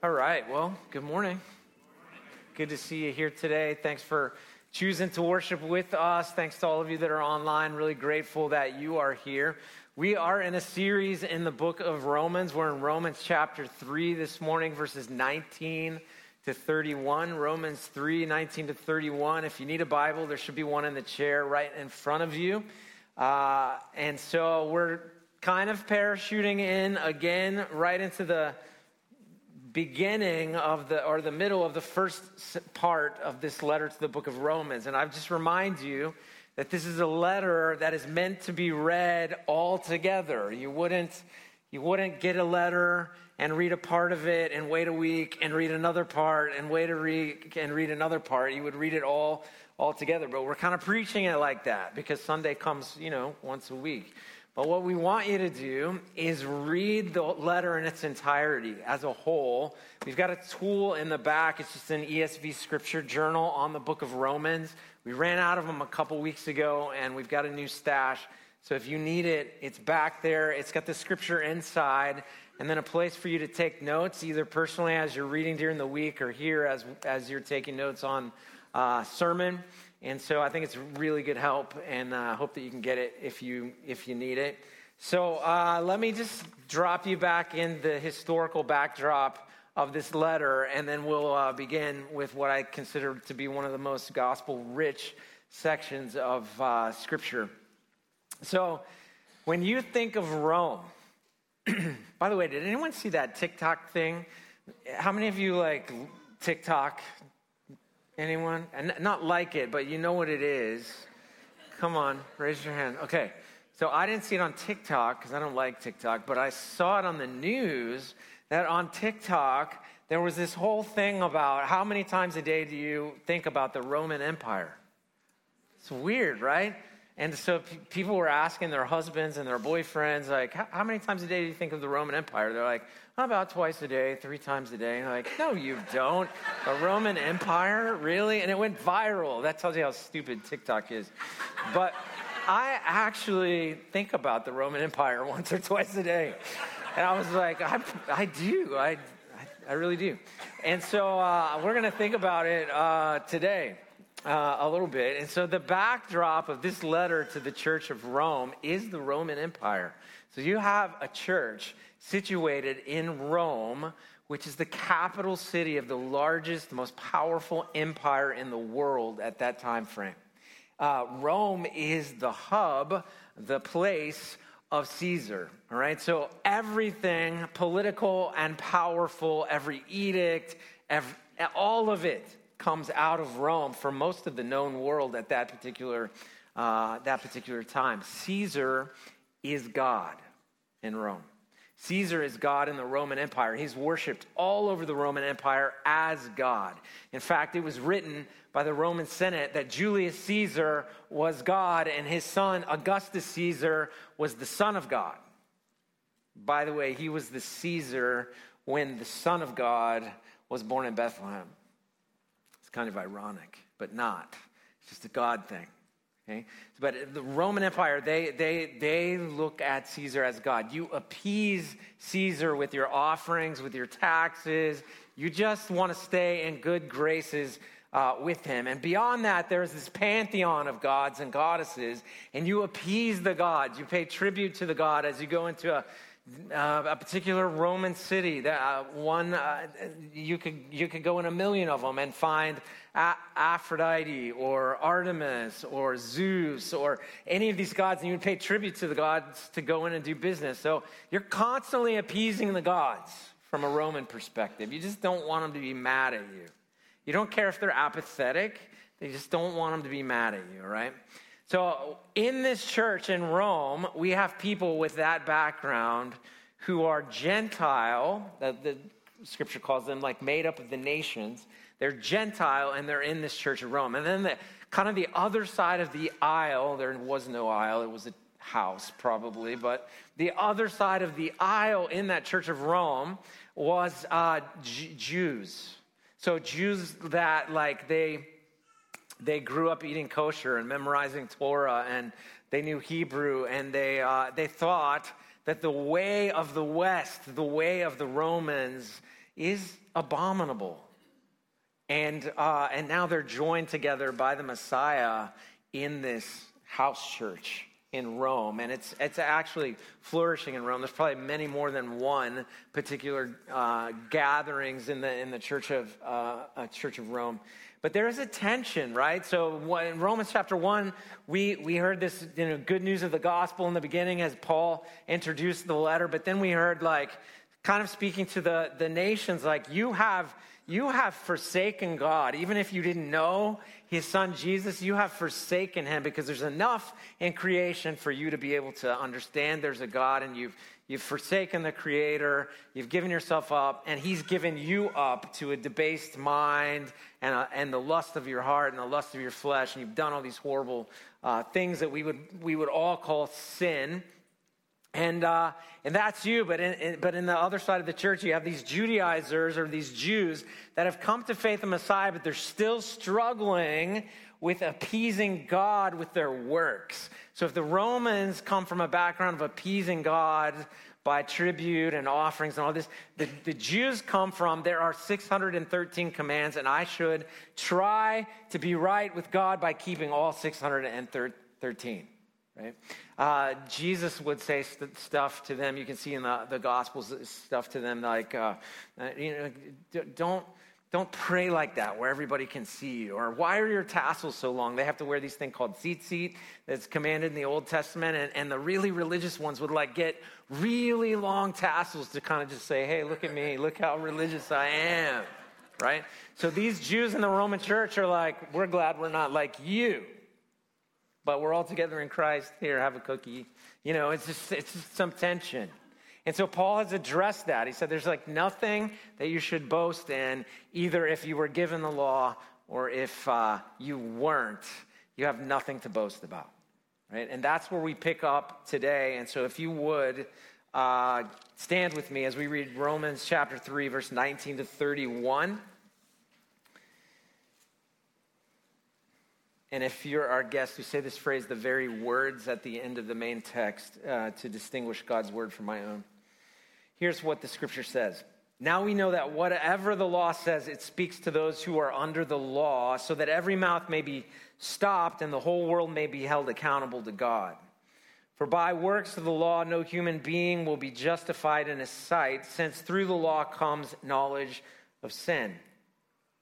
All right. Well, good morning. Good to see you here today. Thanks for choosing to worship with us. Thanks to all of you that are online. Really grateful that you are here. We are in a series in the book of Romans. We're in Romans chapter 3 this morning, verses 19 to 31. Romans 3 19 to 31. If you need a Bible, there should be one in the chair right in front of you. Uh, and so we're kind of parachuting in again right into the beginning of the or the middle of the first part of this letter to the book of Romans and I just remind you that this is a letter that is meant to be read all together. You wouldn't you wouldn't get a letter and read a part of it and wait a week and read another part and wait a week and read another part. You would read it all all together. But we're kind of preaching it like that because Sunday comes, you know, once a week. But what we want you to do is read the letter in its entirety as a whole. We've got a tool in the back. It's just an ESV scripture journal on the book of Romans. We ran out of them a couple weeks ago, and we've got a new stash. So if you need it, it's back there. It's got the scripture inside, and then a place for you to take notes, either personally as you're reading during the week or here as, as you're taking notes on uh, sermon. And so I think it's really good help, and I uh, hope that you can get it if you if you need it. So uh, let me just drop you back in the historical backdrop of this letter, and then we'll uh, begin with what I consider to be one of the most gospel-rich sections of uh, Scripture. So, when you think of Rome, by the way, did anyone see that TikTok thing? How many of you like TikTok? Anyone? And not like it, but you know what it is. Come on, raise your hand. Okay. So I didn't see it on TikTok because I don't like TikTok, but I saw it on the news that on TikTok there was this whole thing about how many times a day do you think about the Roman Empire? It's weird, right? And so p- people were asking their husbands and their boyfriends, like, how many times a day do you think of the Roman Empire? They're like, about twice a day, three times a day. And like, no, you don't. The Roman Empire? Really? And it went viral. That tells you how stupid TikTok is. But I actually think about the Roman Empire once or twice a day. And I was like, I, I do. I, I, I, really do. And so uh, we're going to think about it uh, today. Uh, a little bit. And so, the backdrop of this letter to the church of Rome is the Roman Empire. So, you have a church situated in Rome, which is the capital city of the largest, most powerful empire in the world at that time frame. Uh, Rome is the hub, the place of Caesar. All right, so everything political and powerful, every edict, every, all of it comes out of Rome for most of the known world at that particular uh, that particular time. Caesar is God in Rome. Caesar is God in the Roman Empire. He's worshiped all over the Roman Empire as God. In fact, it was written by the Roman Senate that Julius Caesar was God and his son Augustus Caesar was the son of God. By the way, he was the Caesar when the son of God was born in Bethlehem. It's kind of ironic, but not. It's just a God thing. Okay? But the Roman Empire, they, they, they look at Caesar as God. You appease Caesar with your offerings, with your taxes. You just want to stay in good graces uh, with him. And beyond that, there's this pantheon of gods and goddesses, and you appease the gods. You pay tribute to the god as you go into a uh, a particular Roman city. Uh, one uh, you could you could go in a million of them and find a- Aphrodite or Artemis or Zeus or any of these gods, and you would pay tribute to the gods to go in and do business. So you're constantly appeasing the gods from a Roman perspective. You just don't want them to be mad at you. You don't care if they're apathetic. They just don't want them to be mad at you. Right. So, in this church in Rome, we have people with that background who are Gentile, that the scripture calls them like made up of the nations. They're Gentile and they're in this church of Rome. And then the kind of the other side of the aisle, there was no aisle, it was a house probably, but the other side of the aisle in that church of Rome was uh, Jews. So, Jews that like they they grew up eating kosher and memorizing Torah, and they knew Hebrew, and they, uh, they thought that the way of the West, the way of the Romans, is abominable. And, uh, and now they're joined together by the Messiah in this house church in Rome, and it's, it's actually flourishing in Rome. There's probably many more than one particular uh, gatherings in the, in the church of, uh, church of Rome. But there is a tension, right? So in Romans chapter 1, we, we heard this you know, good news of the gospel in the beginning as Paul introduced the letter, but then we heard like kind of speaking to the, the nations, like you have you have forsaken God. Even if you didn't know his son Jesus, you have forsaken him because there's enough in creation for you to be able to understand there's a God and you've, you've forsaken the creator, you've given yourself up, and he's given you up to a debased mind and, and the lust of your heart and the lust of your flesh, and you've done all these horrible uh, things that we would, we would all call sin. And, uh, and that's you, but in, in, but in the other side of the church, you have these Judaizers or these Jews that have come to faith in Messiah, but they're still struggling with appeasing God with their works. So if the Romans come from a background of appeasing God by tribute and offerings and all this, the, the Jews come from there are 613 commands, and I should try to be right with God by keeping all 613 right? Uh, Jesus would say st- stuff to them. You can see in the, the Gospels stuff to them like, uh, uh you know, don't. Don't pray like that where everybody can see you. Or why are your tassels so long? They have to wear these thing called tzitzit that's commanded in the Old Testament. And, and the really religious ones would like get really long tassels to kind of just say, hey, look at me. Look how religious I am. Right? So these Jews in the Roman church are like, we're glad we're not like you but we're all together in Christ. Here, have a cookie. You know, it's just, it's just some tension. And so Paul has addressed that. He said there's like nothing that you should boast in, either if you were given the law or if uh, you weren't. You have nothing to boast about. Right? And that's where we pick up today. And so if you would uh, stand with me as we read Romans chapter 3, verse 19 to 31. And if you're our guest, we say this phrase the very words at the end of the main text uh, to distinguish God's word from my own. Here's what the scripture says. Now we know that whatever the law says, it speaks to those who are under the law, so that every mouth may be stopped and the whole world may be held accountable to God. For by works of the law, no human being will be justified in his sight, since through the law comes knowledge of sin.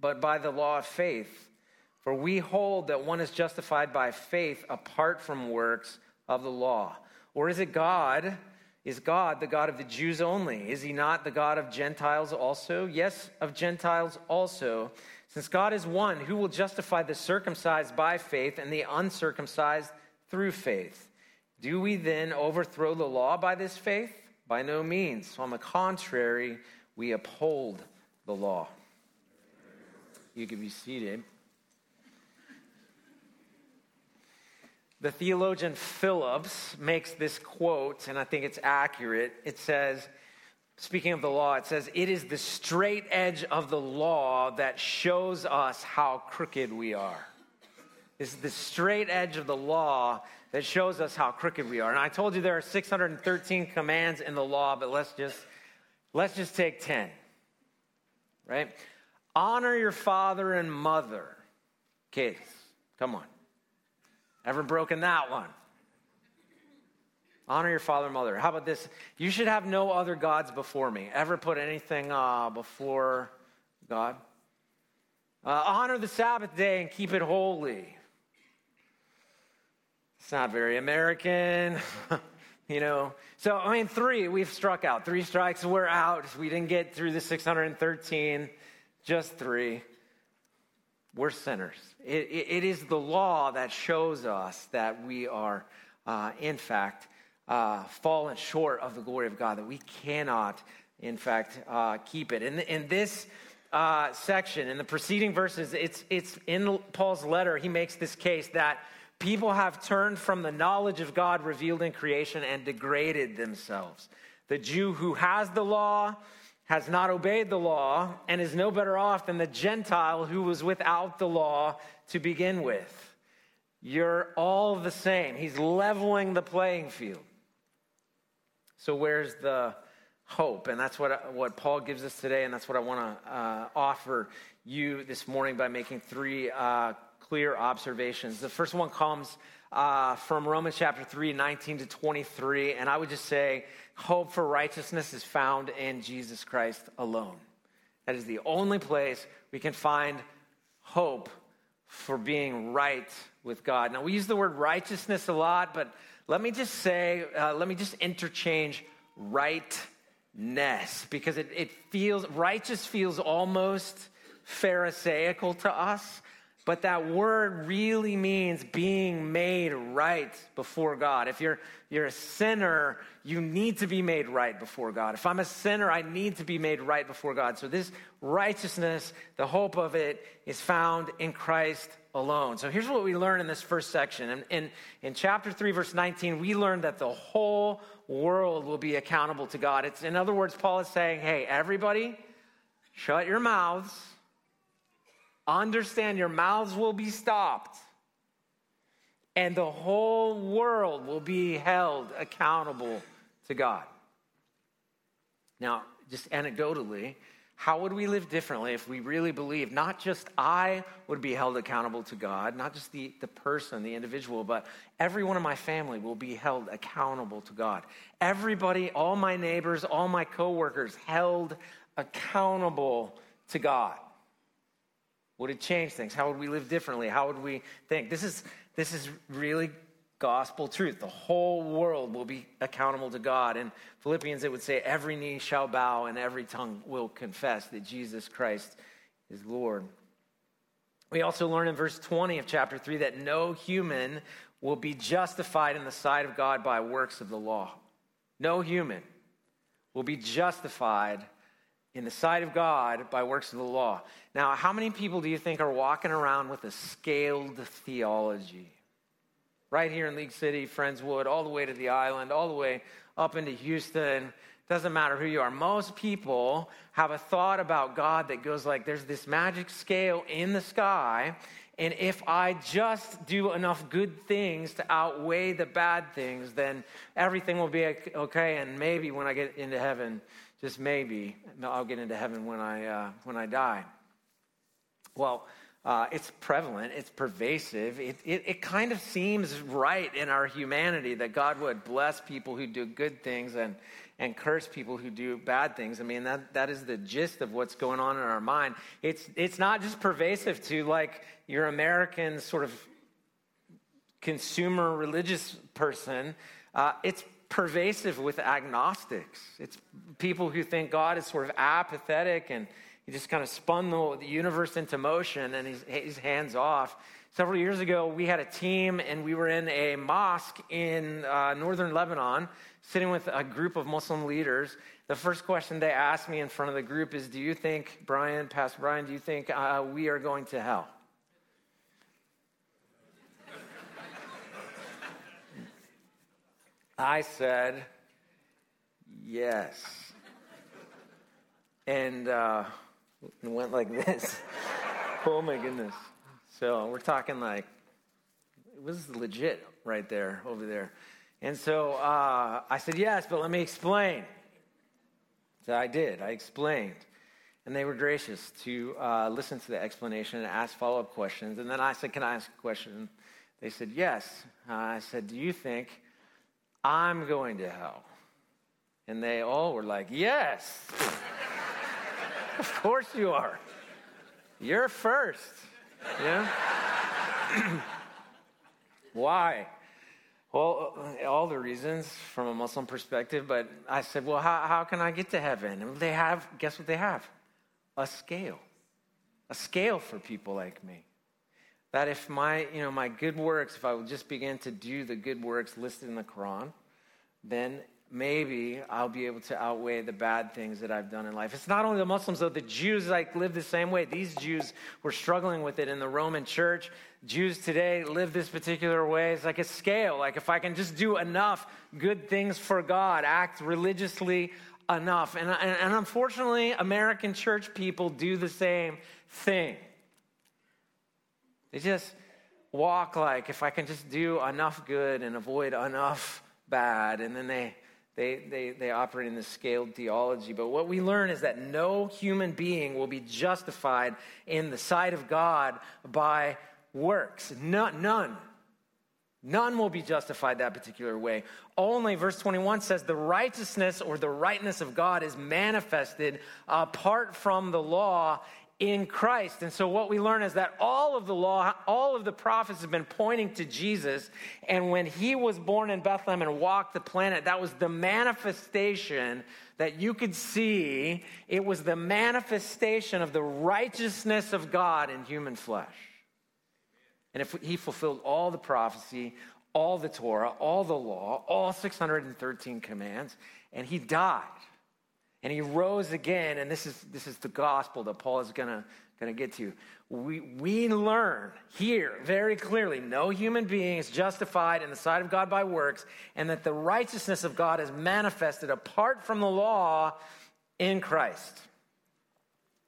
but by the law of faith. For we hold that one is justified by faith apart from works of the law. Or is it God? Is God the God of the Jews only? Is he not the God of Gentiles also? Yes, of Gentiles also. Since God is one, who will justify the circumcised by faith and the uncircumcised through faith? Do we then overthrow the law by this faith? By no means. On the contrary, we uphold the law. You can be seated. The theologian Phillips makes this quote, and I think it's accurate. It says, speaking of the law, it says, It is the straight edge of the law that shows us how crooked we are. It's the straight edge of the law that shows us how crooked we are. And I told you there are 613 commands in the law, but let's just let's just take 10. Right? Honor your father and mother. Kids, come on. Ever broken that one? Honor your father and mother. How about this? You should have no other gods before me. Ever put anything uh, before God? Uh, honor the Sabbath day and keep it holy. It's not very American, you know. So, I mean, three, we've struck out. Three strikes, we're out. We didn't get through the 613, just three. We're sinners. it, it, it is the law that shows us that we are, uh, in fact, uh, fallen short of the glory of God, that we cannot, in fact, uh, keep it. In, in this uh, section, in the preceding verses, it's, it's in Paul's letter, he makes this case that people have turned from the knowledge of God revealed in creation and degraded themselves. The Jew who has the law has not obeyed the law and is no better off than the Gentile who was without the law to begin with. You're all the same. He's leveling the playing field. So, where's the hope? And that's what, what Paul gives us today, and that's what I want to uh, offer you this morning by making three uh, clear observations. The first one comes uh, from Romans chapter 3, 19 to 23, and I would just say, hope for righteousness is found in Jesus Christ alone. That is the only place we can find hope for being right with God. Now, we use the word righteousness a lot, but let me just say, uh, let me just interchange rightness because it, it feels, righteous feels almost Pharisaical to us. But that word really means being made right before God. If you're, you're a sinner, you need to be made right before God. If I'm a sinner, I need to be made right before God. So, this righteousness, the hope of it, is found in Christ alone. So, here's what we learn in this first section. In, in, in chapter 3, verse 19, we learn that the whole world will be accountable to God. It's, in other words, Paul is saying, hey, everybody, shut your mouths Understand your mouths will be stopped, and the whole world will be held accountable to God. Now, just anecdotally, how would we live differently if we really believe not just I would be held accountable to God, not just the, the person, the individual, but everyone in my family will be held accountable to God. Everybody, all my neighbors, all my coworkers held accountable to God. Would it change things? How would we live differently? How would we think? This is, this is really gospel truth. The whole world will be accountable to God. In Philippians, it would say, Every knee shall bow and every tongue will confess that Jesus Christ is Lord. We also learn in verse 20 of chapter 3 that no human will be justified in the sight of God by works of the law. No human will be justified in the sight of God by works of the law. Now, how many people do you think are walking around with a scaled theology? Right here in League City, Friendswood, all the way to the island, all the way up into Houston. Doesn't matter who you are. Most people have a thought about God that goes like there's this magic scale in the sky, and if I just do enough good things to outweigh the bad things, then everything will be okay. And maybe when I get into heaven, just maybe I'll get into heaven when I, uh, when I die. Well, uh, it's prevalent, it's pervasive. It, it, it, kind of seems right in our humanity that God would bless people who do good things and, and curse people who do bad things. I mean, that, that is the gist of what's going on in our mind. It's, it's not just pervasive to like your American sort of consumer religious person, uh, it's pervasive with agnostics. It's people who think God is sort of apathetic and he just kind of spun the, the universe into motion and he's, he's hands off. Several years ago, we had a team and we were in a mosque in uh, northern Lebanon, sitting with a group of Muslim leaders. The first question they asked me in front of the group is Do you think, Brian, Pastor Brian, do you think uh, we are going to hell? I said, yes. And uh, went like this. oh my goodness. So we're talking like, it was legit right there, over there. And so uh, I said, yes, but let me explain. So I did. I explained. And they were gracious to uh, listen to the explanation and ask follow up questions. And then I said, Can I ask a question? They said, Yes. Uh, I said, Do you think I'm going to hell. And they all were like, Yes, of course you are. You're first. Yeah? Why? Well, uh, all the reasons from a Muslim perspective, but I said, well, how, how can I get to heaven? And they have, guess what they have? A scale. A scale for people like me. That if my, you know, my good works, if I would just begin to do the good works listed in the Quran, then maybe I'll be able to outweigh the bad things that I've done in life. It's not only the Muslims, though. The Jews like live the same way. These Jews were struggling with it in the Roman church. Jews today live this particular way. It's like a scale. Like if I can just do enough good things for God, act religiously enough. And, and, and unfortunately, American church people do the same thing. They just walk like if I can just do enough good and avoid enough bad, and then they they, they, they operate in this scaled theology. But what we learn is that no human being will be justified in the sight of God by works. None. None. None will be justified that particular way. Only, verse 21 says, the righteousness or the rightness of God is manifested apart from the law in Christ. And so what we learn is that all of the law, all of the prophets have been pointing to Jesus. And when he was born in Bethlehem and walked the planet, that was the manifestation that you could see. It was the manifestation of the righteousness of God in human flesh. And if he fulfilled all the prophecy, all the Torah, all the law, all 613 commands, and he died and he rose again, and this is, this is the gospel that Paul is going to get to. We, we learn here very clearly no human being is justified in the sight of God by works, and that the righteousness of God is manifested apart from the law in Christ.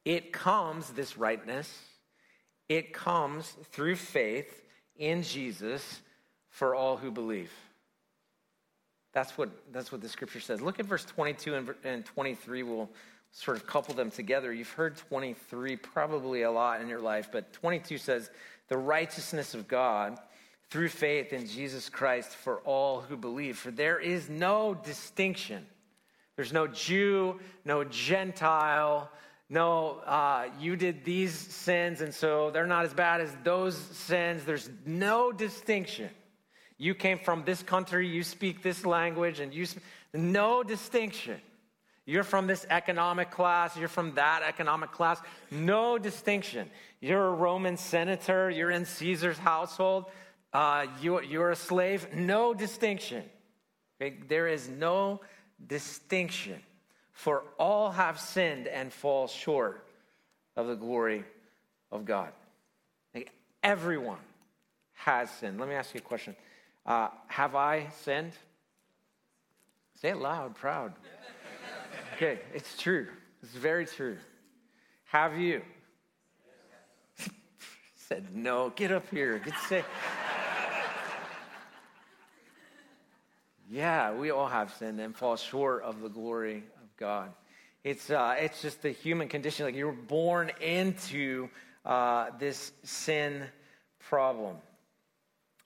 It comes, this rightness, it comes through faith in Jesus for all who believe. That's what, that's what the scripture says. Look at verse 22 and, and 23. We'll sort of couple them together. You've heard 23 probably a lot in your life, but 22 says, The righteousness of God through faith in Jesus Christ for all who believe. For there is no distinction. There's no Jew, no Gentile, no, uh, you did these sins, and so they're not as bad as those sins. There's no distinction. You came from this country, you speak this language, and you sp- no distinction. You're from this economic class, you're from that economic class, no distinction. You're a Roman senator, you're in Caesar's household, uh, you, you're a slave, no distinction. Okay? There is no distinction. For all have sinned and fall short of the glory of God. Like everyone has sinned. Let me ask you a question. Uh, have I sinned? Say it loud, proud. Okay, it's true. It's very true. Have you? Said no. Get up here. Get say. yeah, we all have sinned and fall short of the glory of God. It's uh, it's just the human condition. Like you were born into uh, this sin problem.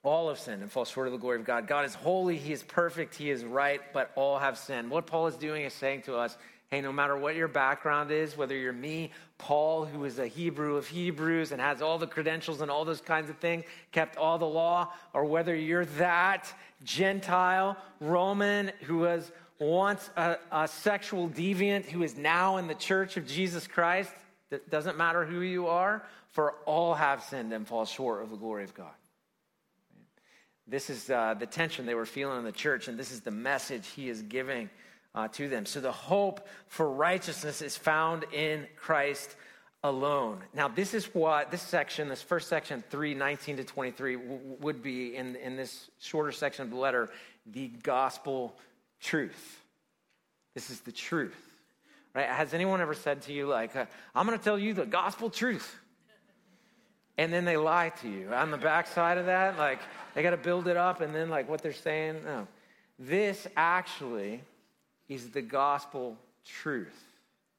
All have sinned and fall short of the glory of God. God is holy, He is perfect, He is right, but all have sinned. What Paul is doing is saying to us, hey, no matter what your background is, whether you're me, Paul, who is a Hebrew of Hebrews and has all the credentials and all those kinds of things, kept all the law, or whether you're that Gentile, Roman, who was once a, a sexual deviant, who is now in the church of Jesus Christ, it doesn't matter who you are, for all have sinned and fall short of the glory of God. This is uh, the tension they were feeling in the church, and this is the message he is giving uh, to them. So the hope for righteousness is found in Christ alone. Now, this is what this section, this first section, 3 19 to 23, w- would be in, in this shorter section of the letter, the gospel truth. This is the truth. Right? Has anyone ever said to you, like, uh, I'm going to tell you the gospel truth? And then they lie to you. On the backside of that, like, they got to build it up and then, like, what they're saying. No. This actually is the gospel truth,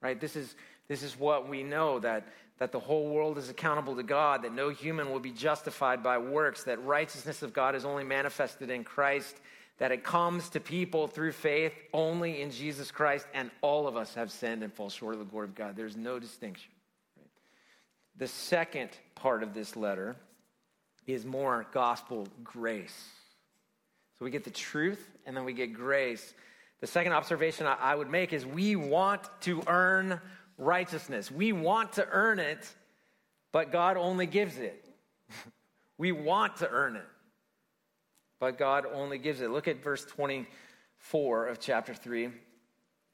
right? This is, this is what we know that, that the whole world is accountable to God, that no human will be justified by works, that righteousness of God is only manifested in Christ, that it comes to people through faith only in Jesus Christ, and all of us have sinned and fall short of the glory of God. There's no distinction. The second part of this letter is more gospel grace. So we get the truth and then we get grace. The second observation I would make is we want to earn righteousness. We want to earn it, but God only gives it. we want to earn it, but God only gives it. Look at verse 24 of chapter 3.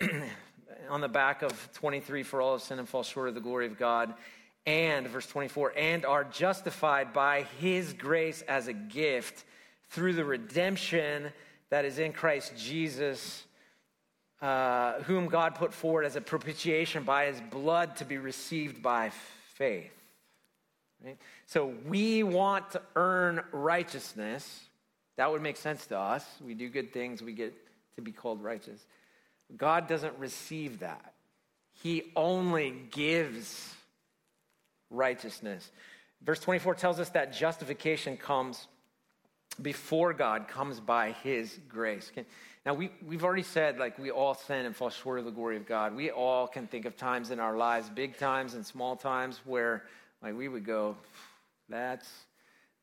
On the back of 23, for all have sinned and fall short of the glory of God. And, verse 24, and are justified by his grace as a gift through the redemption that is in Christ Jesus, uh, whom God put forward as a propitiation by his blood to be received by faith. Right? So we want to earn righteousness. That would make sense to us. We do good things, we get to be called righteous. God doesn't receive that, He only gives righteousness. Verse 24 tells us that justification comes before God comes by his grace. Now, we, we've already said, like, we all sin and fall short of the glory of God. We all can think of times in our lives, big times and small times, where, like, we would go, that's,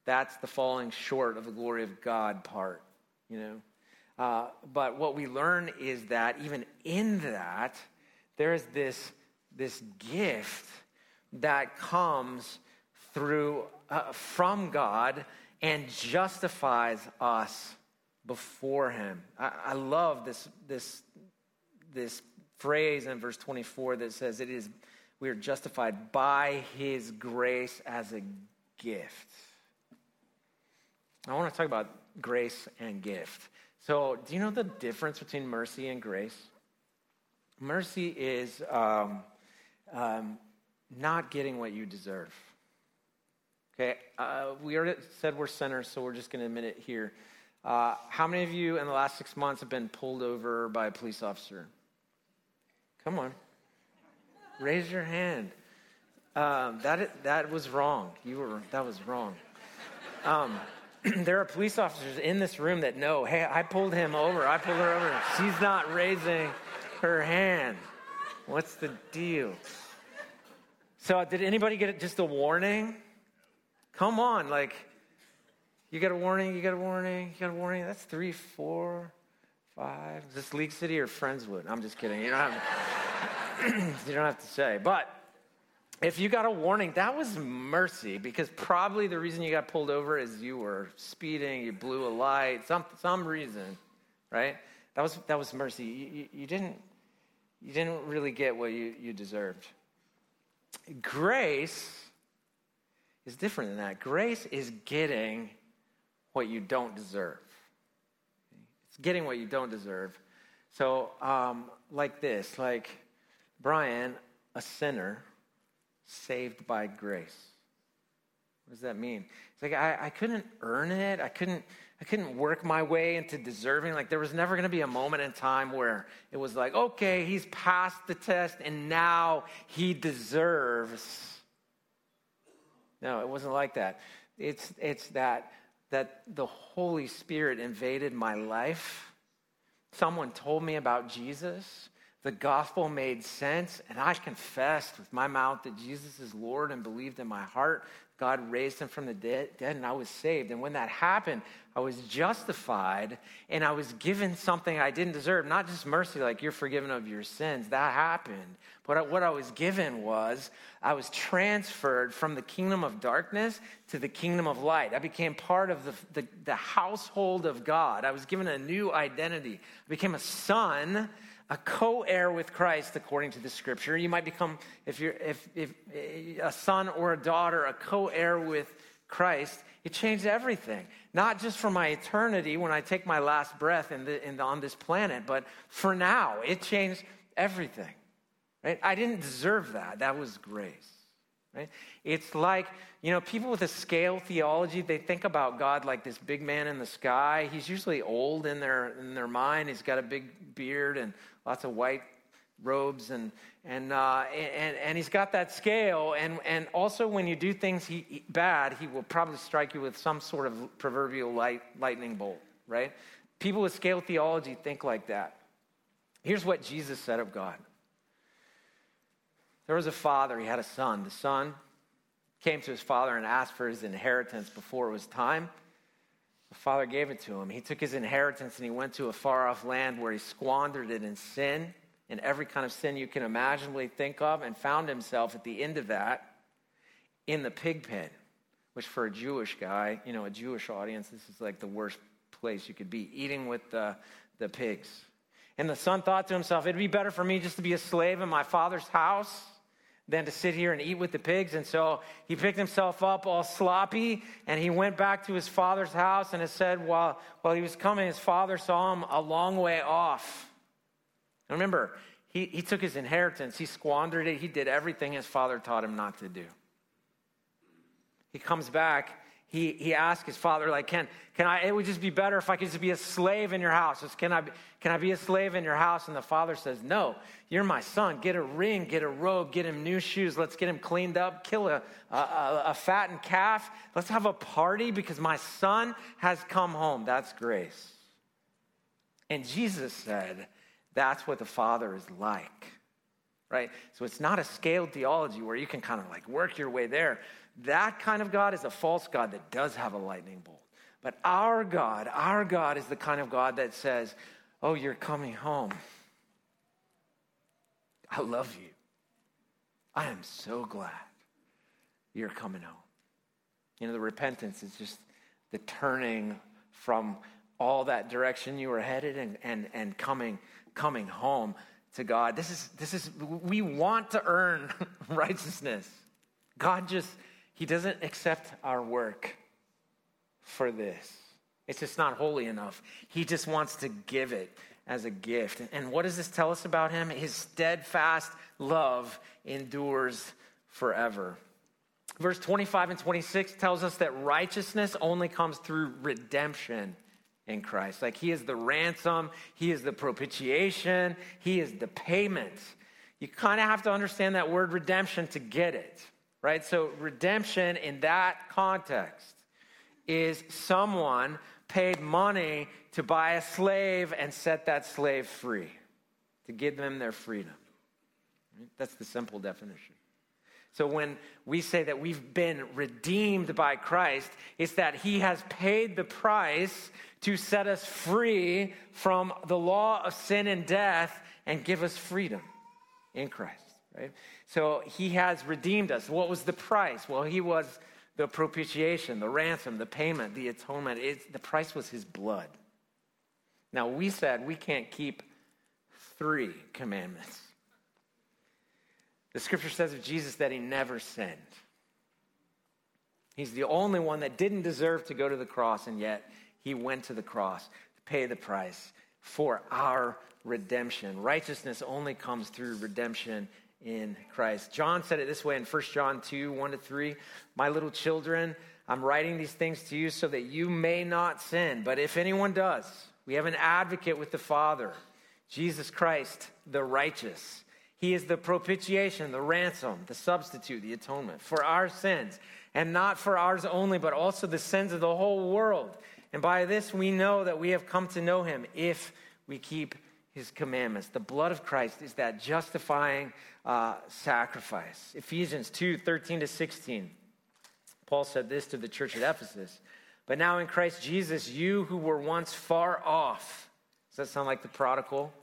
that's the falling short of the glory of God part, you know? Uh, but what we learn is that even in that, there is this, this gift that comes through, uh, from God and justifies us before him. I, I love this, this, this phrase in verse 24 that says it is we are justified by his grace as a gift. I want to talk about grace and gift. So, do you know the difference between mercy and grace? Mercy is um, um, not getting what you deserve. Okay, uh, we already said we're sinners, so we're just going to admit it here. Uh, how many of you in the last six months have been pulled over by a police officer? Come on, raise your hand. Um, that that was wrong. You were that was wrong. Um, there are police officers in this room that know. Hey, I pulled him over. I pulled her over. She's not raising her hand. What's the deal? So, did anybody get just a warning? Come on, like, you got a warning, you got a warning, you got a warning. That's three, four, five. Is this League City or Friendswood? I'm just kidding. You don't have, you don't have to say. But if you got a warning, that was mercy because probably the reason you got pulled over is you were speeding, you blew a light, some, some reason, right? That was, that was mercy. You, you, you didn't, you didn't really get what you, you deserved. Grace is different than that. Grace is getting what you don't deserve. It's getting what you don't deserve. So, um, like this, like Brian, a sinner saved by grace. What does that mean? It's like I, I couldn't earn it. I couldn't. I couldn't work my way into deserving. Like there was never going to be a moment in time where it was like, okay, he's passed the test and now he deserves no, it wasn't like that. It's, it's that, that the Holy Spirit invaded my life. Someone told me about Jesus. The gospel made sense, and I confessed with my mouth that Jesus is Lord and believed in my heart God raised him from the dead, and I was saved. And when that happened, I was justified and I was given something I didn't deserve. Not just mercy, like you're forgiven of your sins. That happened. But what I was given was I was transferred from the kingdom of darkness to the kingdom of light. I became part of the, the, the household of God. I was given a new identity. I became a son a co-heir with Christ according to the scripture. You might become, if you're if, if a son or a daughter, a co-heir with Christ. It changed everything, not just for my eternity when I take my last breath in the, in the, on this planet, but for now. It changed everything. Right? I didn't deserve that. That was grace. Right? It's like, you know, people with a scale theology, they think about God like this big man in the sky. He's usually old in their, in their mind. He's got a big beard and lots of white robes and and uh, and and he's got that scale. And and also when you do things he, bad he will probably strike you with some sort of proverbial light lightning bolt right? People with scale theology think like that. Here's what jesus said of god. There was a father he had a son. The son came to his father and asked for his inheritance before it was time. The father gave it to him. He took his inheritance and he went to a far off land where he squandered it in sin, in every kind of sin you can imaginably think of, and found himself at the end of that in the pig pen, which for a Jewish guy, you know, a Jewish audience, this is like the worst place you could be, eating with the, the pigs. And the son thought to himself, it'd be better for me just to be a slave in my father's house than to sit here and eat with the pigs. And so he picked himself up all sloppy and he went back to his father's house. And it said, while, while he was coming, his father saw him a long way off. And remember, he, he took his inheritance, he squandered it, he did everything his father taught him not to do. He comes back he, he asked his father, like, can, can I, it would just be better if I could just be a slave in your house. Just, can, I, can I be a slave in your house? And the father says, no, you're my son. Get a ring, get a robe, get him new shoes. Let's get him cleaned up, kill a, a, a fattened calf. Let's have a party because my son has come home. That's grace. And Jesus said, that's what the father is like right? So it's not a scaled theology where you can kind of like work your way there. That kind of God is a false God that does have a lightning bolt. But our God, our God is the kind of God that says, Oh, you're coming home. I love you. I am so glad you're coming home. You know, the repentance is just the turning from all that direction you were headed and, and, and coming, coming home to God. This is, this is, we want to earn righteousness. God just, he doesn't accept our work for this. It's just not holy enough. He just wants to give it as a gift. And what does this tell us about him? His steadfast love endures forever. Verse 25 and 26 tells us that righteousness only comes through redemption in Christ. Like he is the ransom, he is the propitiation, he is the payment. You kind of have to understand that word redemption to get it right? So, redemption in that context is someone paid money to buy a slave and set that slave free, to give them their freedom. That's the simple definition. So, when we say that we've been redeemed by Christ, it's that He has paid the price to set us free from the law of sin and death and give us freedom in Christ right? So he has redeemed us. What was the price? Well, he was the propitiation, the ransom, the payment, the atonement. It's, the price was his blood. Now, we said we can't keep three commandments. The scripture says of Jesus that he never sinned. He's the only one that didn't deserve to go to the cross, and yet he went to the cross to pay the price for our redemption. Righteousness only comes through redemption in Christ. John said it this way in 1 John 2 1 to 3 My little children, I'm writing these things to you so that you may not sin. But if anyone does, we have an advocate with the Father, Jesus Christ, the righteous. He is the propitiation, the ransom, the substitute, the atonement for our sins, and not for ours only, but also the sins of the whole world. And by this we know that we have come to know him if we keep his commandments. The blood of Christ is that justifying uh, sacrifice. Ephesians 2 13 to 16. Paul said this to the church at Ephesus. But now in Christ Jesus, you who were once far off, does that sound like the prodigal?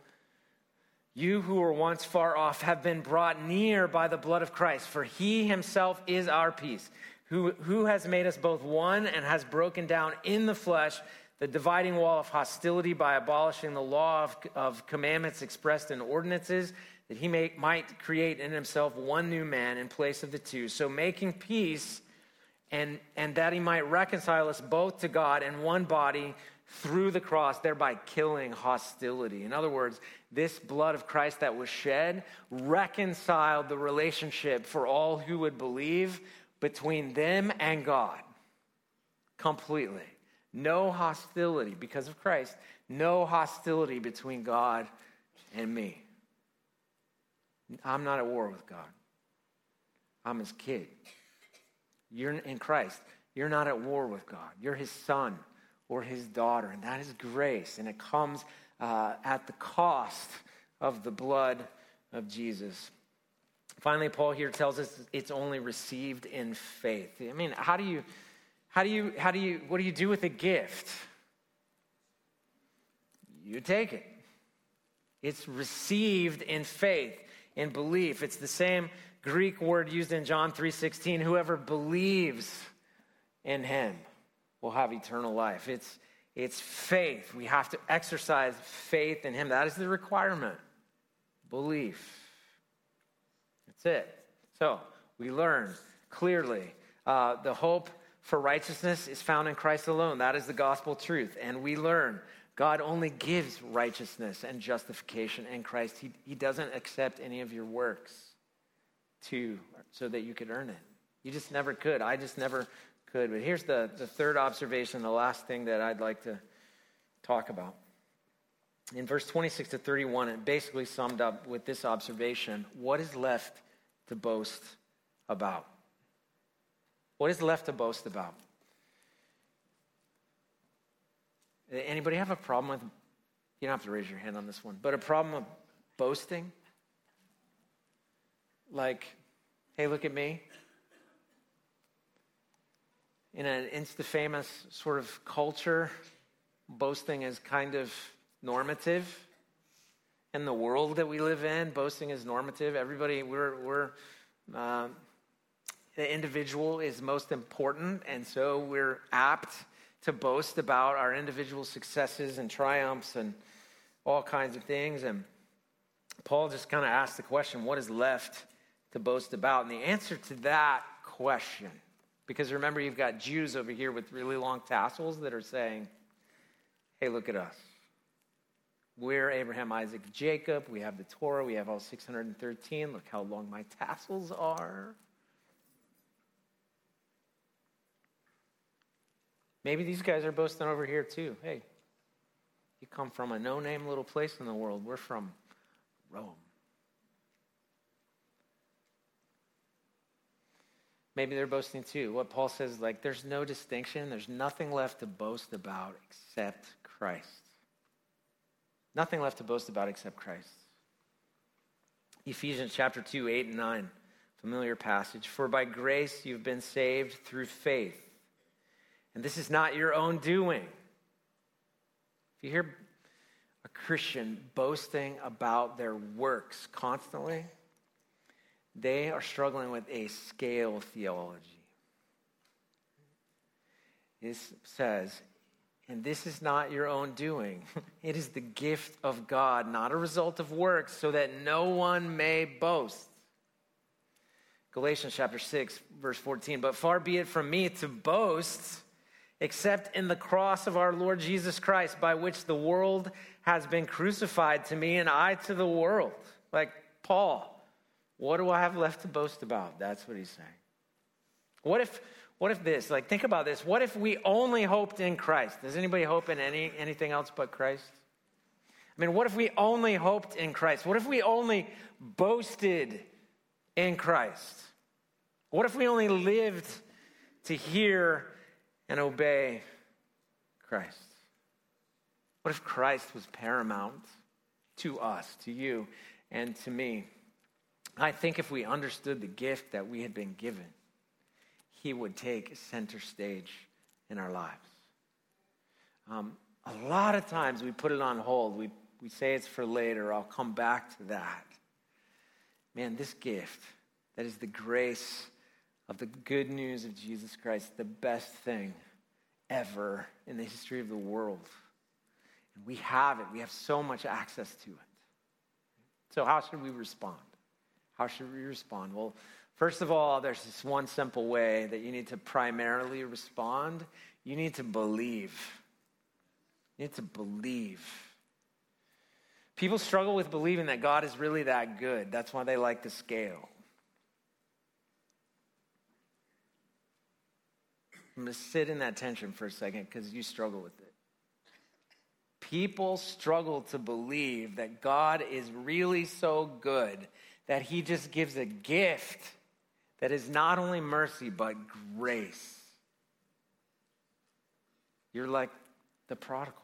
You who were once far off have been brought near by the blood of Christ, for he himself is our peace, who, who has made us both one and has broken down in the flesh the dividing wall of hostility by abolishing the law of, of commandments expressed in ordinances, that he may, might create in himself one new man in place of the two. So making peace, and, and that he might reconcile us both to God in one body through the cross, thereby killing hostility. In other words, this blood of Christ that was shed reconciled the relationship for all who would believe between them and God completely. No hostility because of Christ. No hostility between God and me. I'm not at war with God. I'm his kid. You're in Christ. You're not at war with God. You're his son or his daughter. And that is grace. And it comes uh, at the cost of the blood of Jesus. Finally, Paul here tells us it's only received in faith. I mean, how do you, how do you, how do you, what do you do with a gift? You take it. It's received in faith, in belief. It's the same Greek word used in John 3:16, whoever believes in him will have eternal life. It's it's faith. We have to exercise faith in him. That is the requirement. Belief. That's it. So, we learn clearly uh, the hope for righteousness is found in Christ alone. That is the gospel truth. And we learn God only gives righteousness and justification in Christ. He, he doesn't accept any of your works to so that you could earn it. You just never could. I just never could. But here's the, the third observation, the last thing that I'd like to talk about. In verse 26 to 31, it basically summed up with this observation what is left to boast about? What is left to boast about? Anybody have a problem with, you don't have to raise your hand on this one, but a problem with boasting? Like, hey, look at me. In an insta famous sort of culture, boasting is kind of normative. In the world that we live in, boasting is normative. Everybody, we're, we're uh, the individual is most important, and so we're apt to boast about our individual successes and triumphs and all kinds of things. And Paul just kind of asked the question what is left to boast about? And the answer to that question, because remember, you've got Jews over here with really long tassels that are saying, hey, look at us. We're Abraham, Isaac, Jacob. We have the Torah. We have all 613. Look how long my tassels are. Maybe these guys are boasting over here too. Hey, you come from a no name little place in the world. We're from Rome. Maybe they're boasting too. What Paul says, is like, there's no distinction, there's nothing left to boast about except Christ. Nothing left to boast about except Christ. Ephesians chapter 2, 8 and 9, familiar passage. For by grace you've been saved through faith and this is not your own doing. If you hear a Christian boasting about their works constantly, they are struggling with a scale theology. It says, and this is not your own doing. It is the gift of God, not a result of works, so that no one may boast. Galatians chapter 6, verse 14. But far be it from me to boast except in the cross of our Lord Jesus Christ, by which the world has been crucified to me and I to the world. Like Paul, what do I have left to boast about? That's what he's saying. What if, what if this? Like, think about this. What if we only hoped in Christ? Does anybody hope in any, anything else but Christ? I mean, what if we only hoped in Christ? What if we only boasted in Christ? What if we only lived to hear and obey Christ? What if Christ was paramount to us, to you, and to me? I think if we understood the gift that we had been given, he would take center stage in our lives. Um, a lot of times we put it on hold. We, we say it's for later. I'll come back to that. Man, this gift, that is the grace of the good news of Jesus Christ, the best thing ever in the history of the world. And we have it, we have so much access to it. So, how should we respond? How should we respond? Well, first of all, there's this one simple way that you need to primarily respond you need to believe. You need to believe. People struggle with believing that God is really that good. That's why they like the scale. I'm going to sit in that tension for a second because you struggle with it. People struggle to believe that God is really so good that he just gives a gift that is not only mercy but grace. You're like the prodigal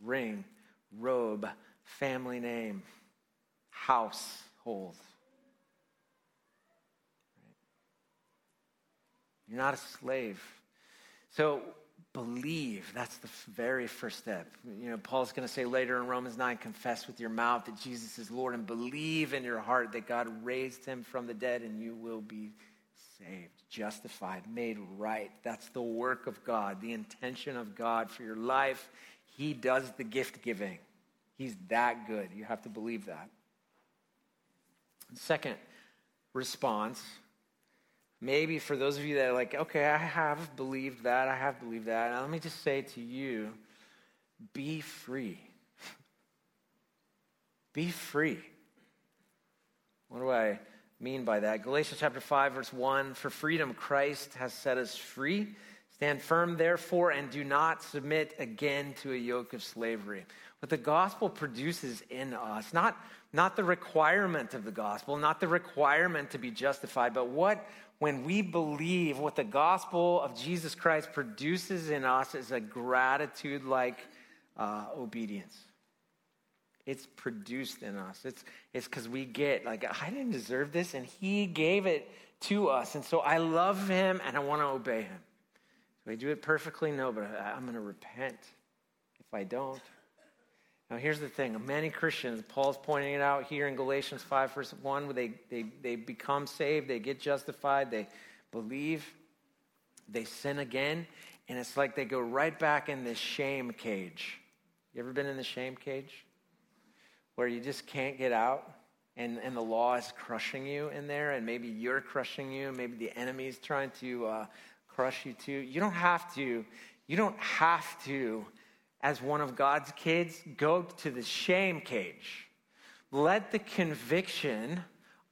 ring, robe, family name, household. You're not a slave. So believe. That's the very first step. You know, Paul's going to say later in Romans 9 confess with your mouth that Jesus is Lord and believe in your heart that God raised him from the dead and you will be saved, justified, made right. That's the work of God, the intention of God for your life. He does the gift giving. He's that good. You have to believe that. Second response maybe for those of you that are like, okay, I have believed that, I have believed that. Now, let me just say to you be free. be free. What do I mean by that? Galatians chapter 5, verse 1 For freedom, Christ has set us free. Stand firm, therefore, and do not submit again to a yoke of slavery. What the gospel produces in us, not, not the requirement of the gospel, not the requirement to be justified, but what when we believe what the gospel of Jesus Christ produces in us is a gratitude like uh, obedience. It's produced in us. It's it's because we get like I didn't deserve this, and He gave it to us, and so I love Him and I want to obey Him. Do I do it perfectly? No, but I'm going to repent if I don't. Now, here's the thing many Christians, Paul's pointing it out here in Galatians 5, verse 1, where they, they, they become saved, they get justified, they believe, they sin again, and it's like they go right back in this shame cage. You ever been in the shame cage? Where you just can't get out? and, and the law is crushing you in there, and maybe you're crushing you, maybe the enemy is trying to uh, crush you too. You don't have to. You don't have to as one of God's kids, go to the shame cage. Let the conviction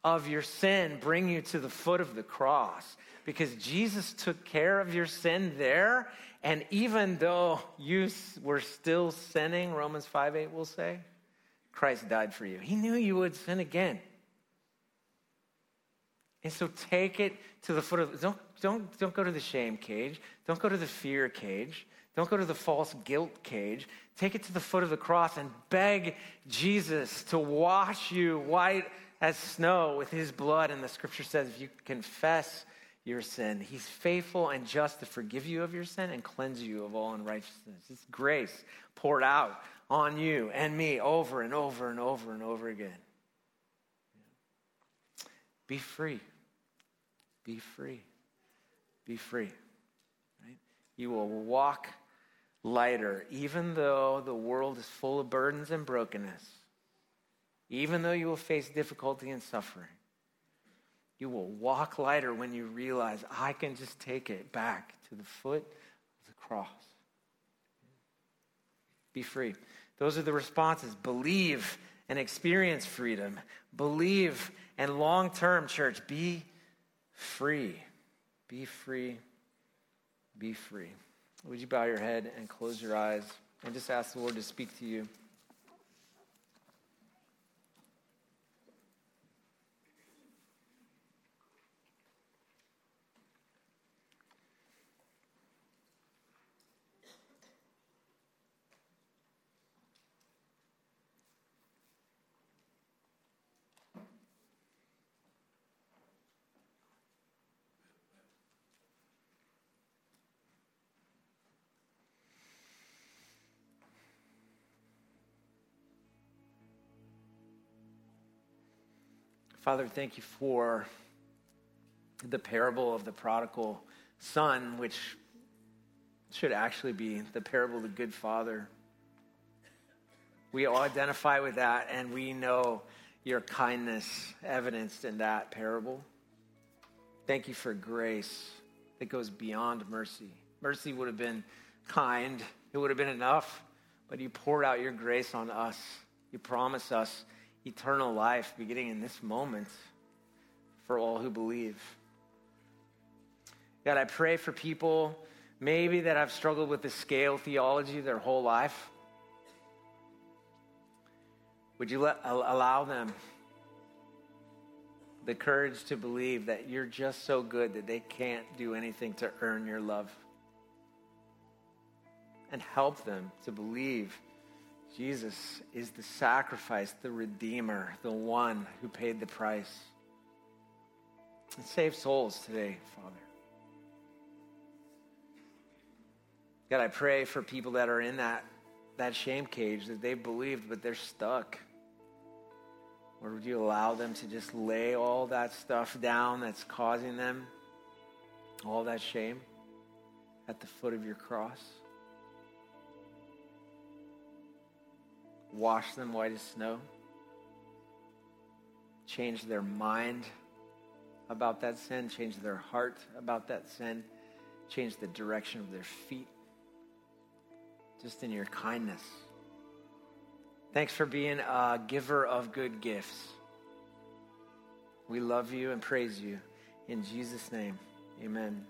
of your sin bring you to the foot of the cross because Jesus took care of your sin there. And even though you were still sinning, Romans 5 8 will say, Christ died for you. He knew you would sin again. And so take it to the foot of don't don't don't go to the shame cage. Don't go to the fear cage. Don't go to the false guilt cage. Take it to the foot of the cross and beg Jesus to wash you white as snow with his blood. And the scripture says, if you confess your sin, he's faithful and just to forgive you of your sin and cleanse you of all unrighteousness. It's grace poured out on you and me over and over and over and over again. Be free. Be free. Be free. Right? You will walk lighter, even though the world is full of burdens and brokenness, even though you will face difficulty and suffering. You will walk lighter when you realize I can just take it back to the foot of the cross. Be free. Those are the responses. Believe and experience freedom. Believe and long term, church, be free. Be free. Be free. Would you bow your head and close your eyes and just ask the Lord to speak to you? Father, thank you for the parable of the prodigal son, which should actually be the parable of the good father. We all identify with that, and we know your kindness evidenced in that parable. Thank you for grace that goes beyond mercy. Mercy would have been kind, it would have been enough, but you poured out your grace on us. You promise us eternal life beginning in this moment for all who believe. God, I pray for people maybe that have struggled with the scale theology their whole life. Would you let, allow them the courage to believe that you're just so good that they can't do anything to earn your love? And help them to believe Jesus is the sacrifice, the Redeemer, the one who paid the price. And save souls today, Father. God, I pray for people that are in that, that shame cage that they believed, but they're stuck. Or would you allow them to just lay all that stuff down that's causing them all that shame at the foot of your cross? Wash them white as snow. Change their mind about that sin. Change their heart about that sin. Change the direction of their feet. Just in your kindness. Thanks for being a giver of good gifts. We love you and praise you. In Jesus' name, amen.